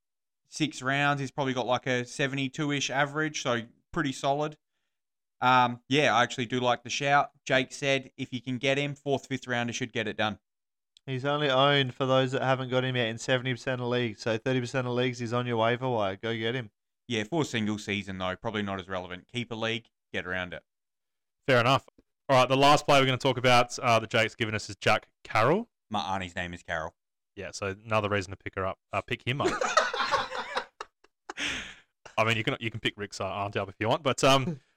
Speaker 4: six rounds, he's probably got like a 72 ish average. So pretty solid. Um, yeah, I actually do like the shout. Jake said if you can get him, fourth, fifth rounder should get it done.
Speaker 3: He's only owned for those that haven't got him yet in 70% of leagues. So 30% of leagues, he's on your waiver wire. Go get him.
Speaker 4: Yeah, for a single season though, probably not as relevant. Keeper league, get around it.
Speaker 2: Fair enough. All right, the last player we're going to talk about uh, that Jake's given us is Jack Carroll.
Speaker 4: My auntie's name is Carol.
Speaker 2: Yeah, so another reason to pick her up, uh, pick him up. I mean, you can you can pick Rick's uh, auntie up if you want, but um,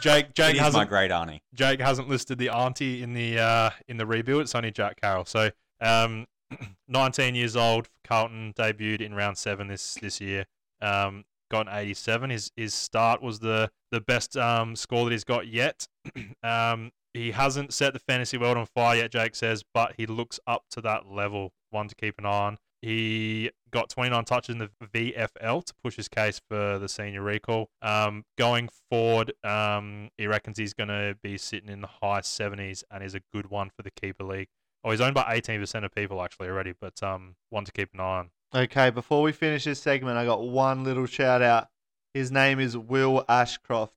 Speaker 2: Jake Jake
Speaker 4: She's my
Speaker 2: hasn't
Speaker 4: great auntie.
Speaker 2: Jake hasn't listed the auntie in the uh, in the rebuild. It's only Jack Carroll. So, um, 19 years old, Carlton debuted in round seven this this year. Um, got an 87. His his start was the the best um, score that he's got yet. um, he hasn't set the fantasy world on fire yet, Jake says, but he looks up to that level. One to keep an eye on. He got 29 touches in the VFL to push his case for the senior recall. Um, going forward, um, he reckons he's going to be sitting in the high 70s and is a good one for the keeper league. Oh, he's owned by 18% of people actually already, but um, one to keep an eye on.
Speaker 3: Okay, before we finish this segment, I got one little shout out. His name is Will Ashcroft.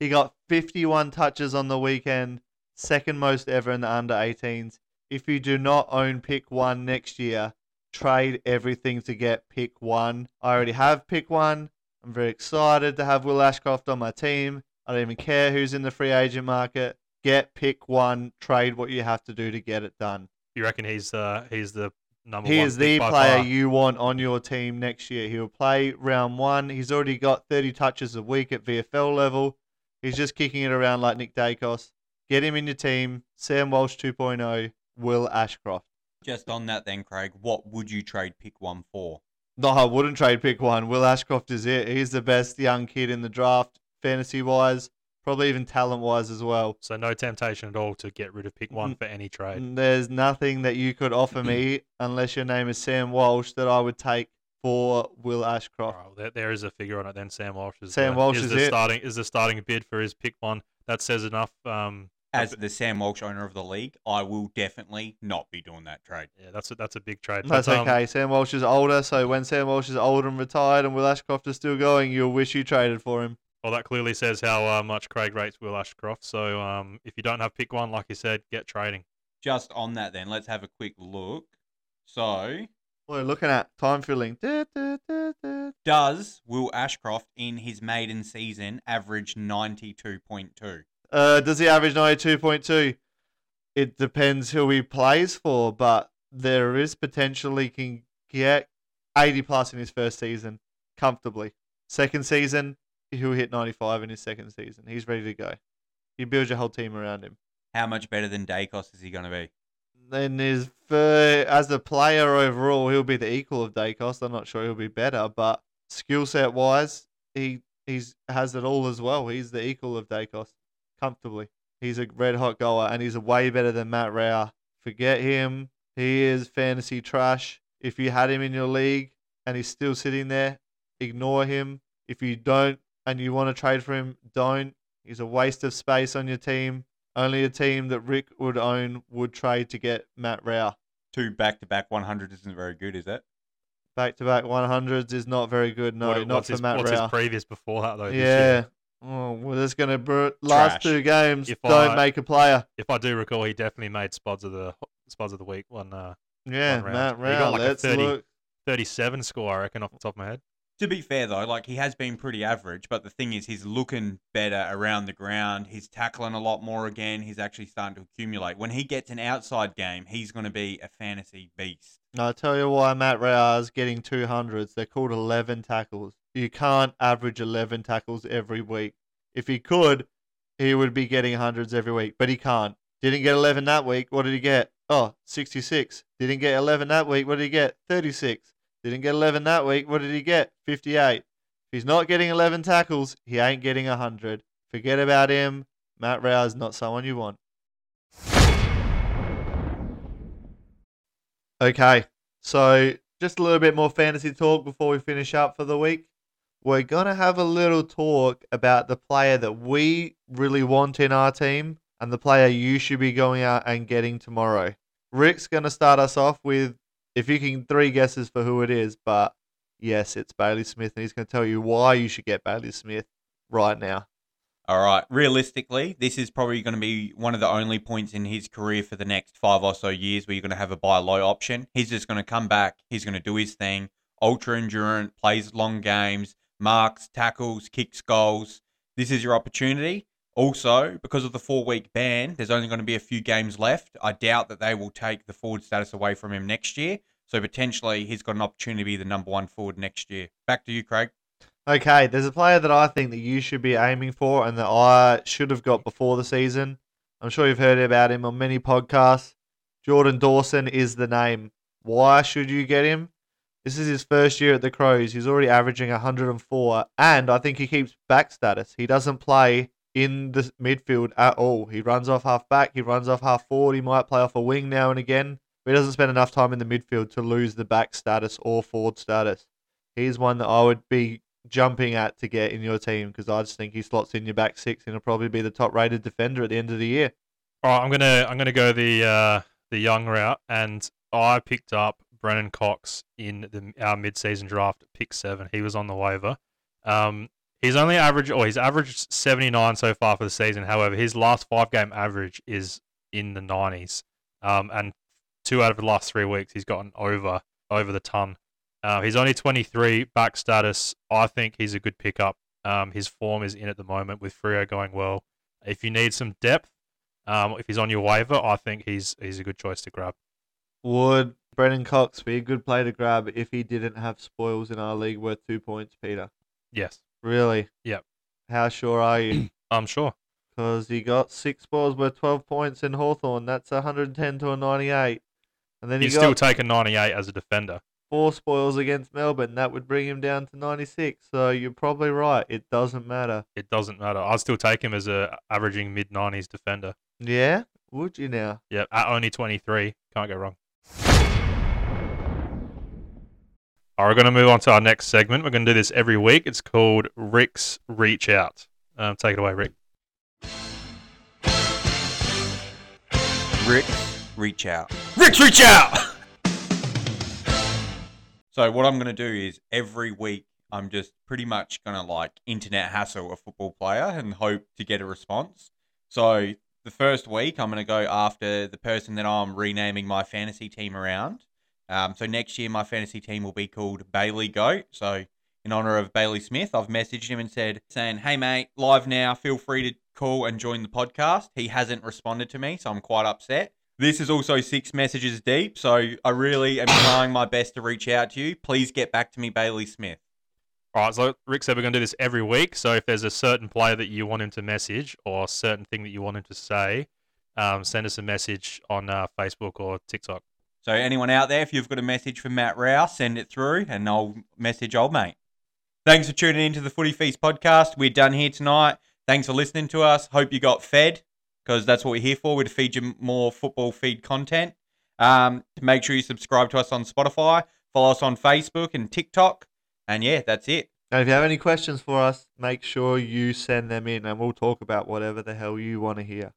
Speaker 3: He got 51 touches on the weekend, second most ever in the under 18s. If you do not own pick one next year, trade everything to get pick one. I already have pick one. I'm very excited to have Will Ashcroft on my team. I don't even care who's in the free agent market. Get pick one, trade what you have to do to get it done.
Speaker 2: You reckon he's uh, he's the number
Speaker 3: He
Speaker 2: one?
Speaker 3: is the player
Speaker 2: far?
Speaker 3: you want on your team next year. He'll play round one. He's already got 30 touches a week at VFL level. He's just kicking it around like Nick Daicos. Get him in your team. Sam Walsh 2.0, Will Ashcroft.
Speaker 4: Just on that then, Craig, what would you trade pick one for?
Speaker 3: No, I wouldn't trade pick one. Will Ashcroft is it. He's the best young kid in the draft, fantasy wise, probably even talent wise as well.
Speaker 2: So no temptation at all to get rid of pick one for any trade.
Speaker 3: There's nothing that you could offer me unless your name is Sam Walsh that I would take for Will Ashcroft.
Speaker 2: right, well, there, there is a figure on it. Then Sam Walsh is
Speaker 3: Sam
Speaker 2: the,
Speaker 3: Walsh
Speaker 2: is
Speaker 3: is
Speaker 2: the
Speaker 3: it.
Speaker 2: starting is the starting bid for his pick one. That says enough. Um,
Speaker 4: As the Sam Walsh owner of the league, I will definitely not be doing that trade.
Speaker 2: yeah, that's a, that's a big trade.
Speaker 3: That's
Speaker 2: But, um,
Speaker 3: okay. Sam Walsh is older, so when Sam Walsh is older and retired and Will Ashcroft is still going, you'll wish you traded for him.
Speaker 2: Well, that clearly says how uh, much Craig rates Will Ashcroft. So um, if you don't have pick one, like you said, get trading.
Speaker 4: Just on that then, let's have a quick look. So,
Speaker 3: we're looking at? Time filling.
Speaker 4: Does Will Ashcroft in his maiden season average 92.2?
Speaker 3: Uh, does he average 92.2? it depends who he plays for, but there is potential he can get 80 plus in his first season comfortably. Second season, he'll hit 95 in his second season. He's ready to go. You build your whole team around him.
Speaker 4: How much better than Daicos is he going to be?
Speaker 3: Then his fir- as a player overall, he'll be the equal of Daicos. I'm not sure he'll be better, but skill set wise, he he's has it all as well. He's the equal of Daicos comfortably. He's a red hot goer and he's way better than Matt Rowell. Forget him. He is fantasy trash. If you had him in your league and he's still sitting there, ignore him. If you don't and you want to trade for him, don't. He's a waste of space on your team. Only a team that Rick would own would trade to get Matt Rowell.
Speaker 4: Two back to back 100s isn't very good, is it?
Speaker 3: Back to back 100s is not very good. No,
Speaker 2: What-
Speaker 3: not
Speaker 2: what's
Speaker 3: for
Speaker 2: his,
Speaker 3: Matt
Speaker 2: what's
Speaker 3: Rowell.
Speaker 2: his previous before that though? this year?
Speaker 3: Yeah. Oh, well, that's going to br- last
Speaker 4: Trash.
Speaker 3: two games.
Speaker 2: If
Speaker 3: don't
Speaker 2: I-
Speaker 3: make a player.
Speaker 2: If I do recall, he definitely made spots of the spots of the week one uh,
Speaker 3: Yeah,
Speaker 2: one round.
Speaker 3: Matt
Speaker 2: He
Speaker 3: Rowell.
Speaker 2: got like a
Speaker 3: let's
Speaker 2: 30.
Speaker 3: look.
Speaker 2: 37 score, I reckon, off the top of my head.
Speaker 4: To be fair though, like he has been pretty average, but the thing is, he's looking better around the ground. He's tackling a lot more again. He's actually starting to accumulate. When he gets an outside game, he's going to be a fantasy beast.
Speaker 3: No, I tell you why Matt Rowell is getting 200s. They're called 11 tackles. You can't average 11 tackles every week. If he could, he would be getting hundreds every week, but he can't. Didn't get 11 that week. What did he get? Oh, 66. Didn't get 11 that week. What did he get? 36. Didn't get 11 that week. What did he get? 58. If he's not getting 11 tackles, he ain't getting 100. Forget about him. Matt is not someone you want. Okay, so just a little bit more fantasy talk before we finish up for the week. We're going to have a little talk about the player that we really want in our team and the player you should be going out and getting tomorrow. Rick's going to start us off with, if you can, three guesses for who it is, but yes, it's Bailey Smith, and he's going to tell you why you should get Bailey Smith right now.
Speaker 4: All right. Realistically, this is probably going to be one of the only points in his career for the next five or so years where you're going to have a buy low option. He's just going to come back. He's going to do his thing. Ultra endurant, plays long games, marks, tackles, kicks goals. This is your opportunity. Also, because of the four week ban, there's only going to be a few games left. I doubt that they will take the forward status away from him next year. So potentially he's got an opportunity to be the number one forward next year. Back to you, Craig.
Speaker 3: Okay, there's a player that I think that you should be aiming for and that I should have got before the season. I'm sure you've heard about him on many podcasts. Jordan Dawson is the name. Why should you get him? This is his first year at the Crows. He's already averaging 104, and I think he keeps back status. He doesn't play in the midfield at all. He runs off half back, he runs off half forward, he might play off a wing now and again, but he doesn't spend enough time in the midfield to lose the back status or forward status. He's one that I would be jumping at to get in your team because I just think he slots in your back six and he'll probably be the top rated defender at the end of the year.
Speaker 2: All right, I'm gonna I'm gonna go the uh, the young route, and I picked up Brennan Cox in the our mid season draft, pick seven. He was on the waiver. Um, he's only averaged, or he's averaged 79 so far for the season. However, his last five game average is in the 90s, um, and two out of the last three weeks he's gotten over over the ton. Uh, he's only 23, back status. I think he's a good pickup. Um, his form is in at the moment with Freo going well. If you need some depth, um, if he's on your waiver, I think he's he's a good choice to grab.
Speaker 3: Would Brennan Cox be a good play to grab if he didn't have spoils in our league worth two points, Peter?
Speaker 2: Yes,
Speaker 3: Really?
Speaker 2: Yep.
Speaker 3: How sure are you?
Speaker 2: I'm sure.
Speaker 3: Because he got six spoils worth 12 points in Hawthorn. That's 110 to a 98. And then he
Speaker 2: He's
Speaker 3: got
Speaker 2: still taking 98 as a defender.
Speaker 3: four spoils against Melbourne. That would bring him down to 96. So you're probably right. It doesn't matter.
Speaker 2: It doesn't matter. I'd still take him as a averaging mid 90s defender.
Speaker 3: Yeah? Would you now?
Speaker 2: Yeah, at only 23, can't go wrong. We're going to move on to our next segment. We're going to do this every week. It's called Rick's Reach Out. Um, take it away, Rick.
Speaker 4: Rick, reach out. Rick's reach out. so what I'm gonna do is every week I'm just pretty much gonna like internet hassle a football player and hope to get a response. So the first week I'm gonna go after the person that I'm renaming my fantasy team around. Um, so next year my fantasy team will be called Bailey Goat. So in honor of Bailey Smith, I've messaged him and said, saying, "Hey mate, live now. Feel free to call and join the podcast. He hasn't responded to me, so I'm quite upset. This is also six messages deep, so I really am trying my best to reach out to you. Please get back to me, Bailey Smith.
Speaker 2: All right, so Rick said we're going to do this every week. So if there's a certain player that you want him to message or a certain thing that you want him to say, um, send us a message on uh, Facebook or TikTok.
Speaker 4: So anyone out there, if you've got a message for Matt Rowell, send it through, and I'll message old mate. Thanks for tuning into the Footy Feast podcast. We're done here tonight. Thanks for listening to us. Hope you got fed because that's what we're here for. We're to feed you more football feed content. Um, make sure you subscribe to us on Spotify, follow us on Facebook and TikTok, and yeah, that's it.
Speaker 3: And if you have any questions for us, make sure you send them in and we'll talk about whatever the hell you want to hear.